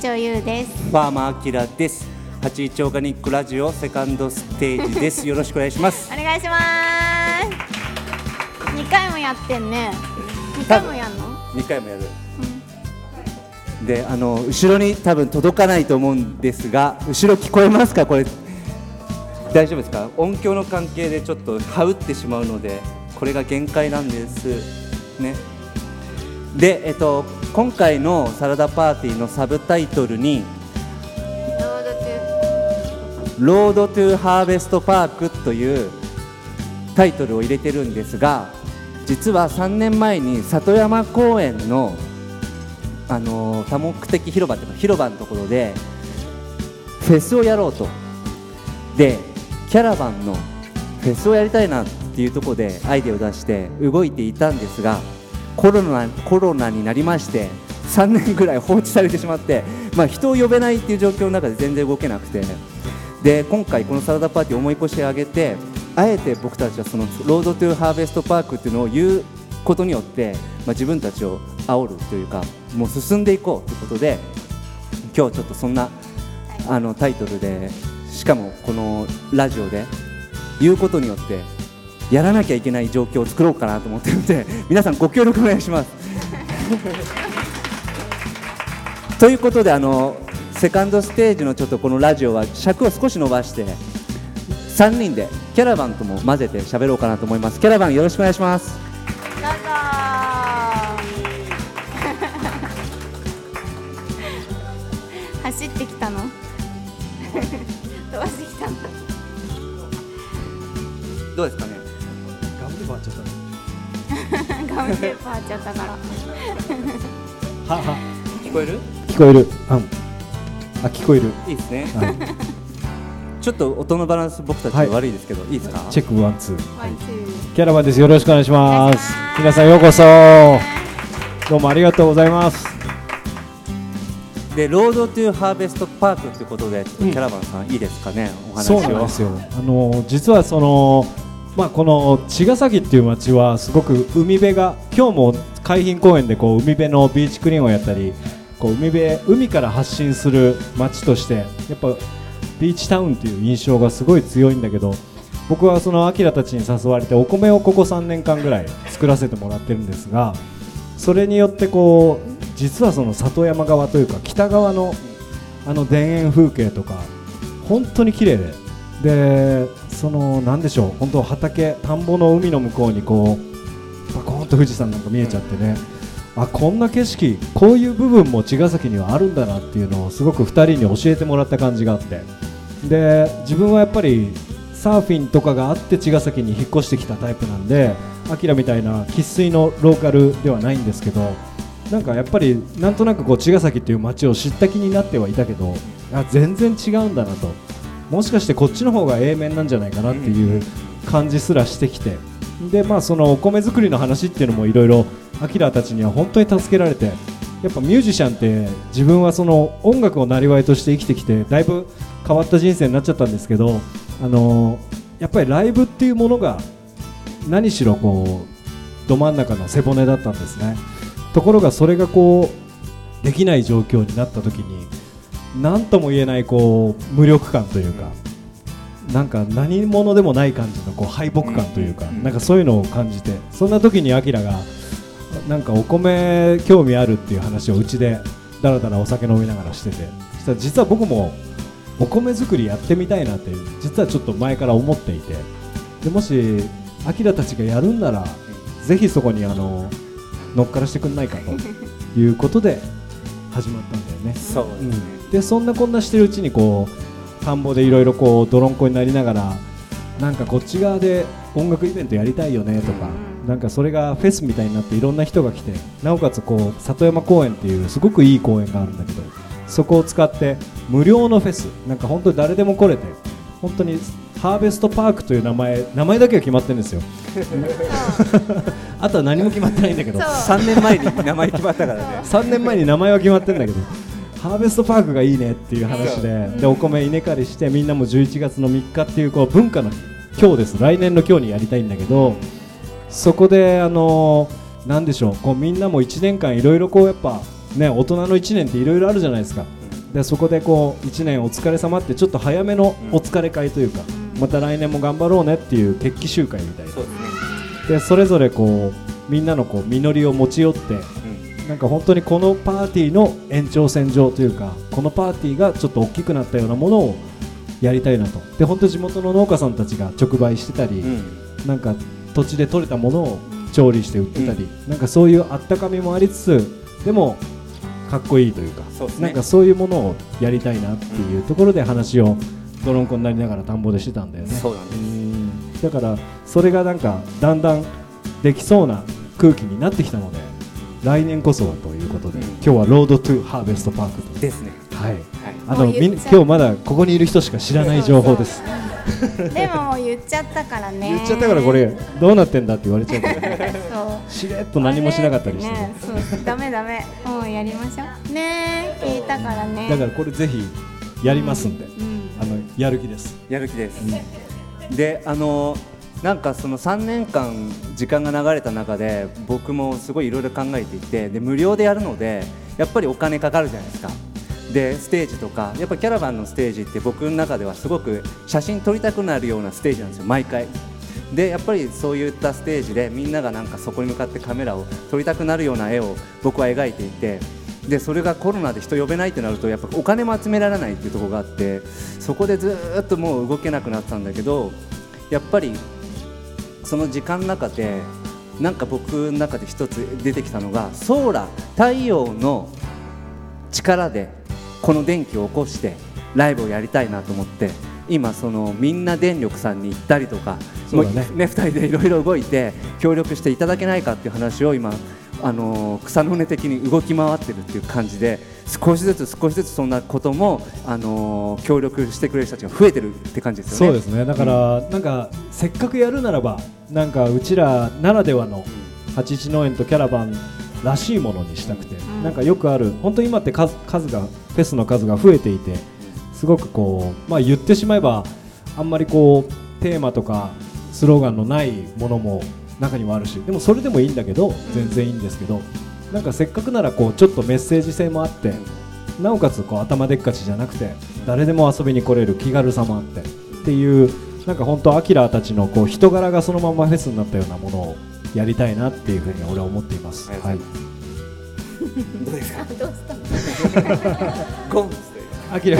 長ゆうです。ファーマーアキラです。八一オーガニックラジオセカンドステージです。よろしくお願いします。お願いします。二回もやってんね。二回もやんの？二回もやる、であの後ろに多分届かないと思うんですが後ろ聞こえますか？これ大丈夫ですか？音響の関係でちょっと羽打ってしまうのでこれが限界なんです。ね。でえっと今回のサラダパーティーのサブタイトルにロードトゥハーベストパークというタイトルを入れてるんですが実は3年前に里山公園のあの多目的広場っていうか広場のところでフェスをやろうと。でキャラバンのフェスをやりたいなっていうところでアイデアを出して動いていたんですがコロナコロナになりまして3年ぐらい放置されてしまって、まあ、人を呼べないっていう状況の中で全然動けなくて。で今回このサラダパーティーを思い起こしてあげてあえて僕たちはその Road to Harvest Park っていうのを言うことによって、まあ、自分たちを煽るというかもう進んでいこうということで今日ちょっとそんなあのタイトルでしかもこのラジオで言うことによってやらなきゃいけない状況を作ろうかなと思ってるので 皆さんご協力お願いします。ということであのセカンドステージのちょっとこのラジオは尺を少し伸ばして3人でキャラバンとも混ぜて喋ろうかなと思います。キャラバンよろしくお願いします。どうぞ。走ってきたの？飛ばしてきたの？どうですか？ガムテープ貼っちゃったから。はは聞こえる？聞こえる。うん。あ聞こえる。いいですね。はい ちょっと音のバランス僕たちはい。悪いですけど、い、いですか？チェックワンツー。キャラバンです。よろしくお願いします。皆さんようこそどうもありがとうございます。でロードトゥハーベストパークということでキャラバンさん、いいですかね？お話そうをなんですよ。あの実はそのまあこの茅ヶ崎っていう街はすごく海辺が今日も海浜公園でこう海辺のビーチクリーンをやったりこう海辺海から発信する街としてやっぱビーチタウンっていう印象がすごい強いんだけど僕はそのアキラたちに誘われてお米をここ3年間ぐらい作らせてもらってるんですがそれによってこう実はその里山側というか北側のあの田園風景とか本当に綺麗ででそのなんでしょう本当畑田んぼの海の向こうにこうパコーンと富士山なんか見えちゃってね、あこんな景色こういう部分も茅ヶ崎にはあるんだなっていうのをすごく2人に教えてもらった感じがあって。で自分はやっぱりサーフィンとかがあって茅ヶ崎に引っ越してきたタイプなんでアキラみたいな生粋のローカルではないんですけどなんかやっぱりなんとなくこう茅ヶ崎っていう街を知った気になってはいたけどあ全然違うんだなともしかしてこっちの方が A 面なんじゃないかなっていう感じすらしてきて。でまあそのお米作りの話っていうのもいろいろアキラたちには本当に助けられて。やっぱミュージシャンって自分はその音楽をなりとして生きてきてだいぶ変わった人生になっちゃったんですけどあのやっぱりライブっていうものが何しろこうど真ん中の背骨だったんですね。ところがそれがこうできない状況になった時に何とも言えないこう無力感というかなんか何者でもない感じのこう敗北感というかなんかそういうのを感じてそんな時にアキラがなんかお米興味あるっていう話をうちでだらだらお酒飲みながらしててそしたら実は僕もお米作りやってみたいなって実はちょっと前から思っていてでもしアキラたちがやるんならぜひそこにあの乗っからしてくんないかということで始まったんだよね。そうですね、うん、でそんなこんなしてるうちにこう田んぼでいろいろこう泥んこになりながらなんかこっち側で音楽イベントやりたいよねとか、なんかそれがフェスみたいになっていろんな人が来てなおかつこう里山公園っていうすごくいい公園があるんだけどそこを使って無料のフェスなんか本当に誰でも来れて本当にハーベストパークという名前名前だけは決まってるんですよ。あとは何も決まってないんだけどそう。3年前に名前決まったからね。3年前に名前は決まってるんだけどハーベストパークがいいねっていう話ででお米稲刈りしてみんなも11月の3日っていうこう文化の今日です。来年の今日にやりたいんだけどそこであのなんでしょうこうみんなも1年間いろいろこうやっぱね大人の1年っていろいろあるじゃないですか。でそこでこう1年お疲れ様ってちょっと早めのお疲れ会というか、また来年も頑張ろうねっていう決起集会みたいな。でそれぞれこうみんなのこう実りを持ち寄ってなんか本当にこのパーティーの延長線上というかこのパーティーがちょっと大きくなったようなものをやりたいなと。で本当地元の農家さんたちが直売してたり、うん。なんか土地で採れたものを調理して売ってたり、なんかそういうあったかみもありつつでもかっこいいというかそうね。なんかそういうものをやりたいなっていうところで話をどろんこになりながら田んぼでしてたんだよね。そうなんですうん。だからそれがなんかだんだんできそうな空気になってきたので来年こそはということで、うん。今日はロードトゥハーベストパークと。ですね。はい。はい。あのみ今日まだここにいる人しか知らない情報です。でももう言っちゃったからね。言っちゃったからこれどうなってんだって言われちゃうから。ね そう。しれっと何もしなかったりして、ねそうダメダメ。もうやりましょう。ね聞いたからね。だからこれぜひやりますんで、うん。あのやる気です。やる気です、であのなんかその3年間時間が流れた中で僕もすごいいろいろ考えていてで無料でやるのでやっぱりお金かかるじゃないですか。でステージとかやっぱキャラバンのステージって僕の中ではすごく写真撮りたくなるようなステージなんですよ毎回。でやっぱりそういったステージでみんながなんかそこに向かってカメラを撮りたくなるような絵を僕は描いていてでそれがコロナで人呼べないってなるとやっぱお金も集められないっていうところがあってそこでずっともう動けなくなったんだけどやっぱりその時間の中でなんか僕の中で一つ出てきたのがソーラー太陽の力でこの電気を起こしてライブをやりたいなと思って今そのみんな電力さんに行ったりとかねもうね。2人でいろいろ動いて協力していただけないかっていう話を今あのー草の根的に動き回ってるっていう感じで少しずつ少しずつそんなこともあのー協力してくれる人たちが増えてるって感じですよね。そうですね。だから、なんかせっかくやるならばなんかうちらならではの八一農園とキャラバンらしいものにしたくて、ん。なんかよくある本当今って数数がフェスの数が増えていてすごくこうまあ言ってしまえばあんまりこうテーマとかスローガンのないものも中にはあるしでもそれでもいいんだけど全然いいんですけどなんかせっかくならこうちょっとメッセージ性もあってなおかつこう頭でっかちじゃなくて誰でも遊びに来れる気軽さもあってっていうなんか本当アキラたちのこう人柄がそのままフェスになったようなものをやりたいなっていうふうに俺は思っています。はい。どうですか？どうした？アキラ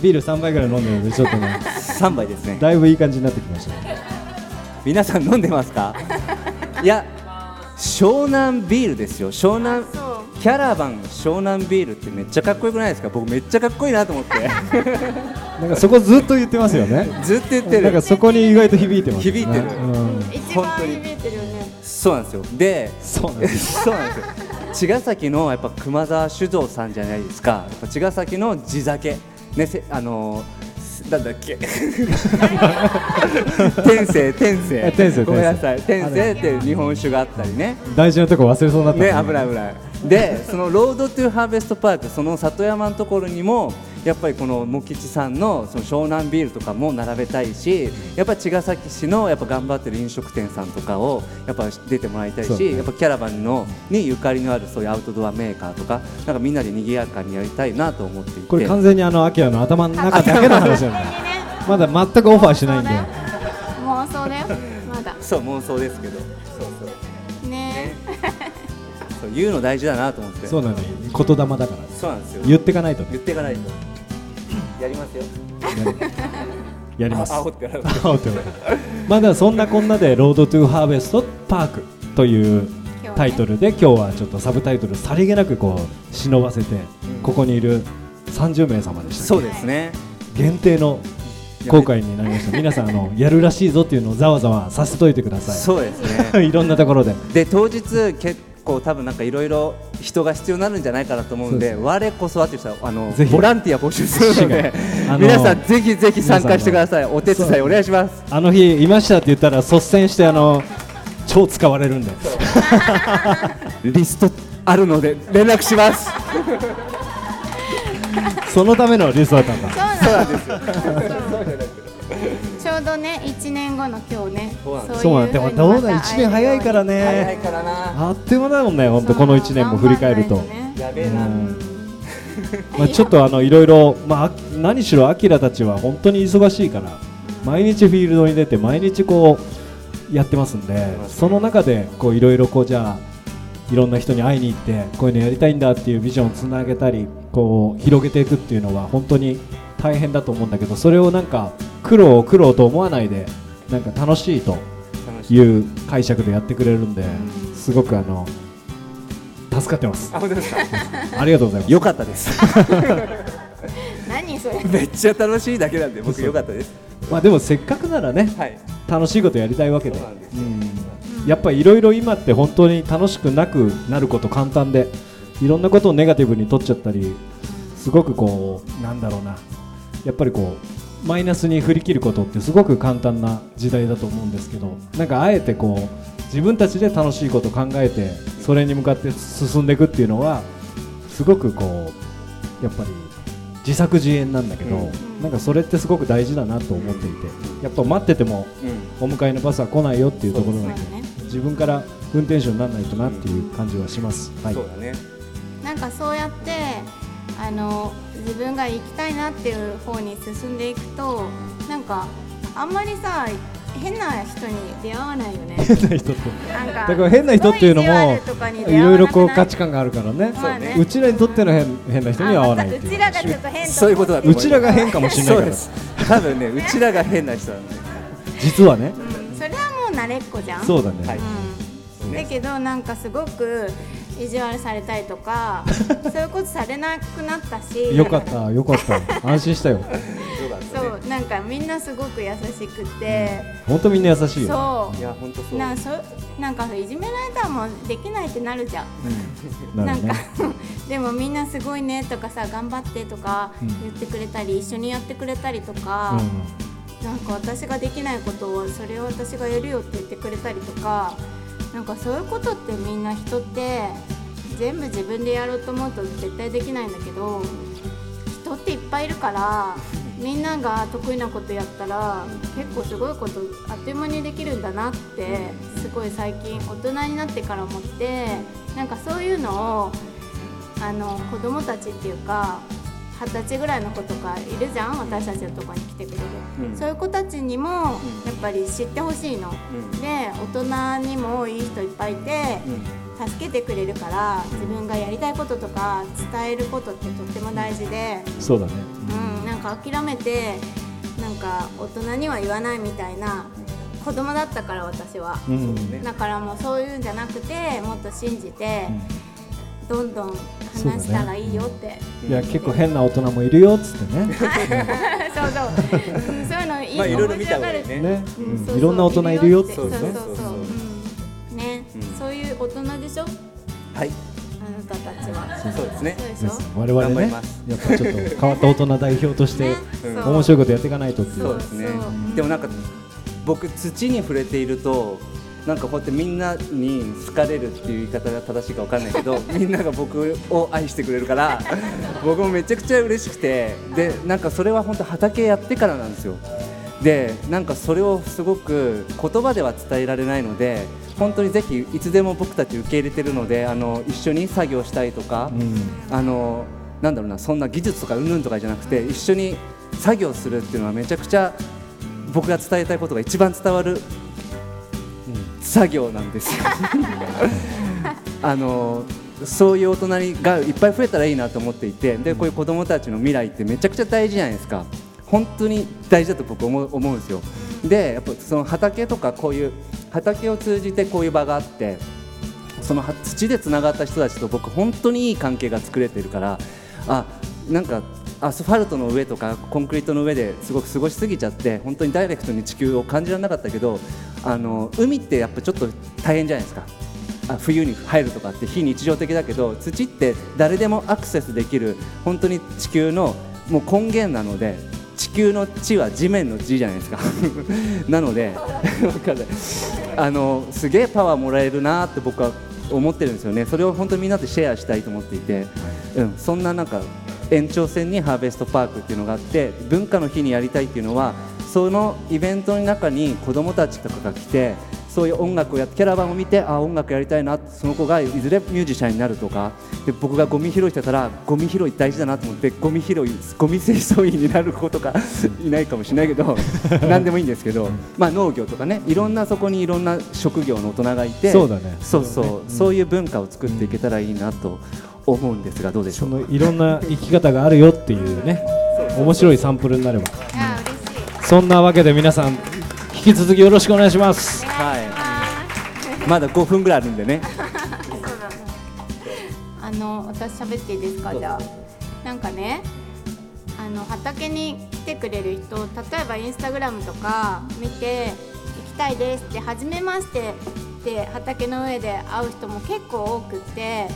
ビール3杯ぐらい飲んでるのでちょっとね3杯ですね。だいぶいい感じになってきました。ね。皆さん飲んでますか？いや湘南ビールですよ。湘南キャラバン湘南ビールってめっちゃかっこよくないですか？僕めっちゃかっこいいなと思って。なんかそこずっと言ってますよね。ずっと言ってる。なんかそこに意外と響いてますよね。響いてる。うん、一本当に番響いてるよね。そうなんですよ。でそうなんです。そうなんですよ。茅ヶ崎のやっぱ熊沢酒造さんじゃないですか。やっぱ茅ヶ崎の地酒。ねせあのーなんだっけ？天性天性。え天性ごめんなさい。天性って日本酒があったりね。大事なとこ忘れそうになった、ね。危ない危ない。でそのロードトゥハーベストパークその里山のところにもやっぱりこの茂吉さんのその湘南ビールとかも並べたいしやっぱ茅ヶ崎市のやっぱ頑張ってる飲食店さんとかをやっぱ出てもらいたいし、ね。やっぱキャラバンのにゆかりのあるそういうアウトドアメーカーとかなんかみんなで賑やかにやりたいなと思っていて。これ完全にあのアキラの頭の中だけの話なんだよ。まだ全くオファーしないんで。妄想だよまだ。そう妄想ですけど。そうそう。ね。そう言うの大事だなと思って。そうなのよ。言霊だから。そうなんですよ。言ってかないとね。言っていかないとやりますよ。やり ます。あ煽ってやる煽ってるまあだそんなこんなでロードトゥハーベストパークというタイトルで今日はちょっとサブタイトルさりげなくこう忍ばせてここにいる30名様でしたそうですね。限定の公開になりました。皆さんあのやるらしいぞっていうのをざわざわさせといてくださそうですね。い いろんなところで。で当日結構多分なんかいろいろ人が必要になるんじゃないかなと思うんで我こそはっていう人はあのぜひ。ボランティア募集するのであの皆さんぜひぜひ参加してください。お手伝いお願いします。あの日いましたって言ったら率先してあの超使われるんで。リストあるので連絡します。そのためのリストだったんだ。そうなんですよ ょうどね1年後の今日ね。そうなんです。そうなんでもどうだ1年早いからね。早いねからな。あっという間だもんね本当この1年も振り返ると、やべえな、うん。まあ、ちょっとあのいろいろ、まあ、何しろアキラたちは本当に忙しいから毎日フィールドに出て毎日こうやってますんでその中でこういろいろこうじゃあいろんな人に会いに行ってこういうのやりたいんだっていうビジョンをつなげたりこう広げていくっていうのは本当に大変だと思うんだけどそれをなんか苦労苦労と思わないでなんか楽しいとい。いう解釈でやってくれるんですごくあの助かってます。あ本当ですか？ありがとうございます。よかったです。何それ？めっちゃ楽しいだけなんで僕よかったです。まあでもせっかくならねはい。楽しいことやりたいわけで。そうなんですよ。うん。やっぱりいろいろ今って本当に楽しくなくなること簡単でいろんなことをネガティブに取っちゃったりすごくこうなんだろうなやっぱりこうマイナスに振り切ることってすごく簡単な時代だと思うんですけどなんかあえてこう自分たちで楽しいことを考えてそれに向かって進んでいくっていうのはすごくこうやっぱり自作自演なんだけど、うん。なんかそれってすごく大事だなと思っていてやっぱ待っててもうんお迎えのバスは来ないよっていうところなんでね。自分から運転手にならないとなっていう感じはします。はい。そうだね。なんかそうやってあの自分が行きたいなっていう方に進んでいくとなんかあんまりさ変な人に出会わないよね。変な人ってなんかだから変な人っていうのもいろいろこう価値観があるからね。まあね。うちらにとっての変変な人には合わないう。ちらがちょっと変そういうことだとう思います。ちらが変かもしれないから。そうです多分ねうちらが変な人なんで。実はね。うん。それはもう慣れっこじゃん。そうだね、はい。うん、だけどなんかすごく意地悪されたりとか そういうことされなくなったし。よかったよかった。安心したよ。そうなんかみんなすごく優しくて、本当みんな優しいよ。そいや本当そう。うなんそなんかいじめられたらもうできないってなるじゃん。なるね。なんかでもみんなすごいねとかさ頑張ってとかうん。言ってくれたり、一緒にやってくれたりとか、なんか私ができないことをそれを私がやるよって言ってくれたりとかなんかそういうことってみんな人って全部自分でやろうと思うと絶対できないんだけど人っていっぱいいるからみんなが得意なことやったら結構すごいことあっという間にできるんだなってすごい最近大人になってから思ってなんかそういうのをあの子供たちっていうか二十歳ぐらいの子とかいるじゃん私たちのとこに来てくれる、うん。そういう子たちにもやっぱり知ってほしいの、うん。で大人にもいい人いっぱいいてうん。助けてくれるから自分がやりたいこととか伝えることってとっても大事で、そうだね。うん、なんか諦めてなんか大人には言わないみたいな子供だったから私は、うん。ねだからもうそういうんじゃなくてもっと信じて、どんどん話したらいいよって。いや結構変な大人もいるよっつってね。そうそう、うん、そういうのいい、まあいろいろ見た方がいいね。ね、うんうん。そうそう。いろんな大人いるよっつってそうそう。そうねそう、うん、ね、うん。そういう大人でしょ？はい。あなたたちは。そうですね。そうでしょ？我々ね。頑張ります。やっぱちょっと変わった大人代表としてね。面白いことやっていかないとっていう。そうですね。でもなんか僕土に触れているとなんかこうやってみんなに好かれるっていう言い方が正しいかわかんないけど みんなが僕を愛してくれるから僕もめちゃくちゃ嬉しくてでなんかそれは本当畑やってからなんですよ。でなんかそれをすごく言葉では伝えられないので本当にぜひいつでも僕たち受け入れてるのであの一緒に作業したいとか、うん。あのなんだろうなそんな技術とかうんぬんとかじゃなくて一緒に作業するっていうのはめちゃくちゃ僕が伝えたいことが一番伝わる作業なんですよ。あのそういう大人がいっぱい増えたらいいなと思っていてでこういう子どもたちの未来ってめちゃくちゃ大事じゃないですか。本当に大事だと僕思う思うんですよ。でやっぱその畑とかこういう畑を通じてこういう場があってそのは土でつながった人たちと僕本当にいい関係が作れてるからあなんかアスファルトの上とかコンクリートの上ですごく過ごしすぎちゃって本当にダイレクトに地球を感じられなかったけどあの海ってやっぱちょっと大変じゃないですか。あ冬に入るとかって非日常的だけど土って誰でもアクセスできる本当に地球のもう根源なので地球の地は地面の地じゃないですか。なのであのすげえパワーもらえるなって僕は思ってるんですよね。それを本当にみんなでシェアしたいと思っていて、うん、そんななんか延長線にハーベストパークっていうのがあって文化の日にやりたいっていうのはそのイベントの中に子どもたちとかが来てそういう音楽をやってキャラバンを見てあ音楽やりたいなその子がいずれミュージシャンになるとかで僕がゴミ拾いしてたらゴミ拾い大事だなと思ってゴミ拾いゴミ清掃員になる子とか いないかもしれないけど 何でもいいんですけど、まあ、農業とかねいろんなそこにいろんな職業の大人がいてそうだね。そうそう。そうだねそういう文化を作っていけたらいいなと思うんですがどうでしょそうのいろんな生き方があるよっていうね 面白いサンプルになれば。そんなわけで皆さん引き続きよろしくお願いします。はい。まだ5分ぐらいあるんでね。あの私喋っていいですか？じゃあなんかねあの畑に来てくれる人例えばインスタグラムとか見て行きたいですって初めましてって畑の上で会う人も結構多くって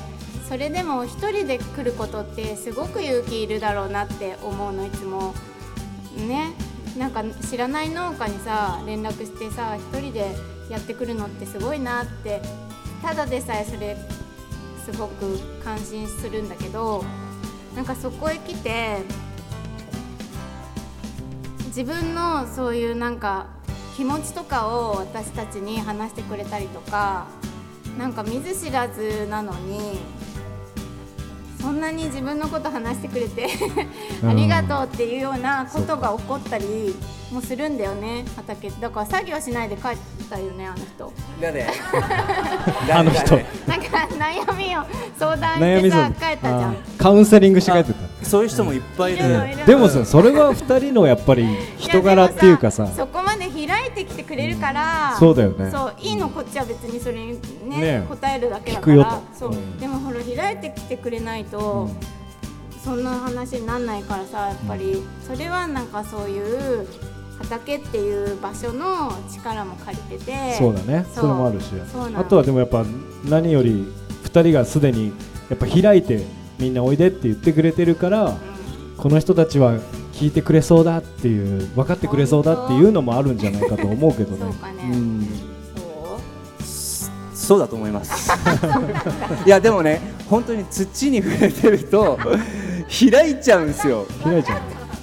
それでも一人で来ることってすごく勇気いるだろうなって思うのいつも。ねなんか知らない農家にさ連絡してさ一人でやってくるのってすごいなって。ただでさえそれすごく感心するんだけどなんかそこへ来て自分のそういうなんか気持ちとかを私たちに話してくれたりとかなんか見ず知らずなのにそんなに自分のこと話してくれてありがとうっていうようなことが起こったりもするんだよね畑。だから作業しないで帰ったよねあの人。誰 あの人。なんか悩みを相談悩みそうしてさ帰ったじゃん。カウンセリングして帰ってた。そういう人もいっぱいいるいるのいるでもさそれは2人のやっぱり人柄っていうかさそこまで開いてきてくれるから、そうだよね。そういいのこっちは別にそれにねね答えるだけだから。そう、と。う。ん。でもほら開いてきてくれないと、そんな話になんないからさやっぱり、それはなんかそういう畑っていう場所の力も借りてて。そうだね。それもあるし。あとはでもやっぱ何より2人がすでにやっぱ開いてみんなおいでって言ってくれてるからこの人たちは聞いてくれそうだっていう分かってくれそうだっていうのもあるんじゃないかと思うけどね。そうかね。ん。そうそうだと思います。いやでもね本当に土に触れてると開いちゃうんですよ。開いちゃう。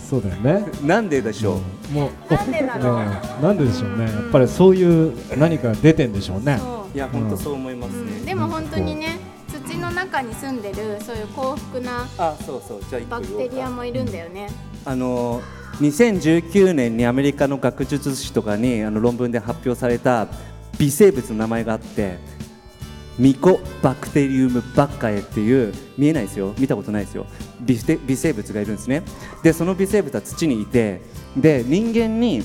そうだよね。なんででしょう？もうなんでだろう、ねなんででしょうね。やっぱりそういう何か出てんでしょうね。いや本当そう思いますうん、ね、でも本当にね土の中に住んでるそういう幸福なあそうそう。じゃバクテリアもいるんだよね。あの2019年にアメリカの学術誌とかにあの論文で発表された微生物の名前があってミコバクテリウムバッカエっていう見えないですよ。見たことないですよ。微生微生物がいるんですね。でその微生物は土にいてで人間に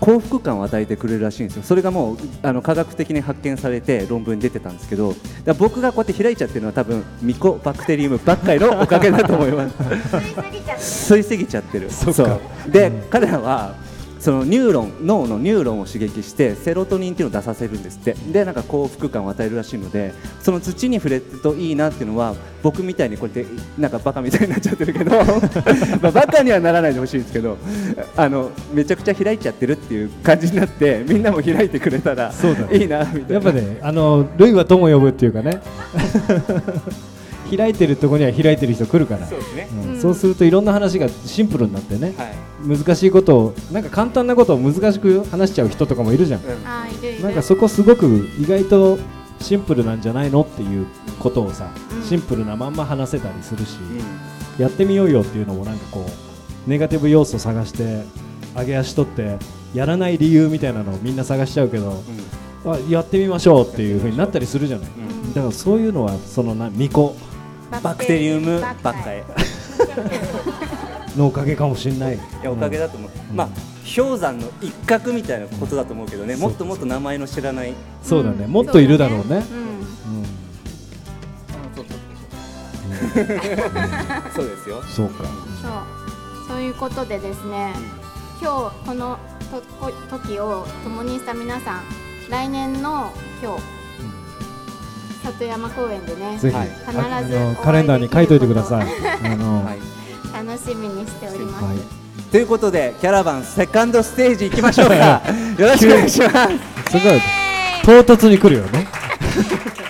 幸福感を与えてくれるらしいんですよ。それがもうあの科学的に発見されて論文に出てたんですけど僕がこうやって開いちゃってるのは多分ミコバクテリウムバッカエのおかげだと思います。吸いすぎちゃってる。そっか。で、彼らはそのニューロン脳のニューロンを刺激してセロトニンっていうのを出させるんですって。でなんか幸福感を与えるらしいのでその土に触れるといいなっていうのは僕みたいにこうやってなんかバカみたいになっちゃってるけど まあバカにはならないでほしいんですけどあのめちゃくちゃ開いちゃってるっていう感じになってみんなも開いてくれたらいいなみたいな。やっぱねあの類は友呼ぶっていうかね 開いてるとこには開いてる人来るから。そうですね。うん。そうするといろんな話がシンプルになってね、はい、難しいことをなんか簡単なことを難しく話しちゃう人とかもいるじゃん、うん。なんかそこすごく意外とシンプルなんじゃないのっていうことをさ、うん。シンプルなまんま話せたりするし、やってみようよっていうのもなんかこうネガティブ要素探して上げ足取ってやらない理由みたいなのをみんな探しちゃうけど、あやってみましょうっていう風になったりするじゃない、うん。だからそういうのはそのな巫女バクテリウムバッカエのおかげ かもしれない。いやおかげだと思う、まあ氷山の一角みたいなことだと思うけどね。もっともっと名前の知らない。そうだね、もっといるだろうね。うん。うん。そうですよ。そうか。そう。そういうことでですね、今日このとこ時を共にした皆さん来年の今日、里山公園でねぜひ、はい必ずカレンダーに書いといてください。あの、はい。楽しみにしております、はい。ということでキャラバンセカンドステージ行きましょうか。よろしくお願いします。それからイエーイ唐突に来るよね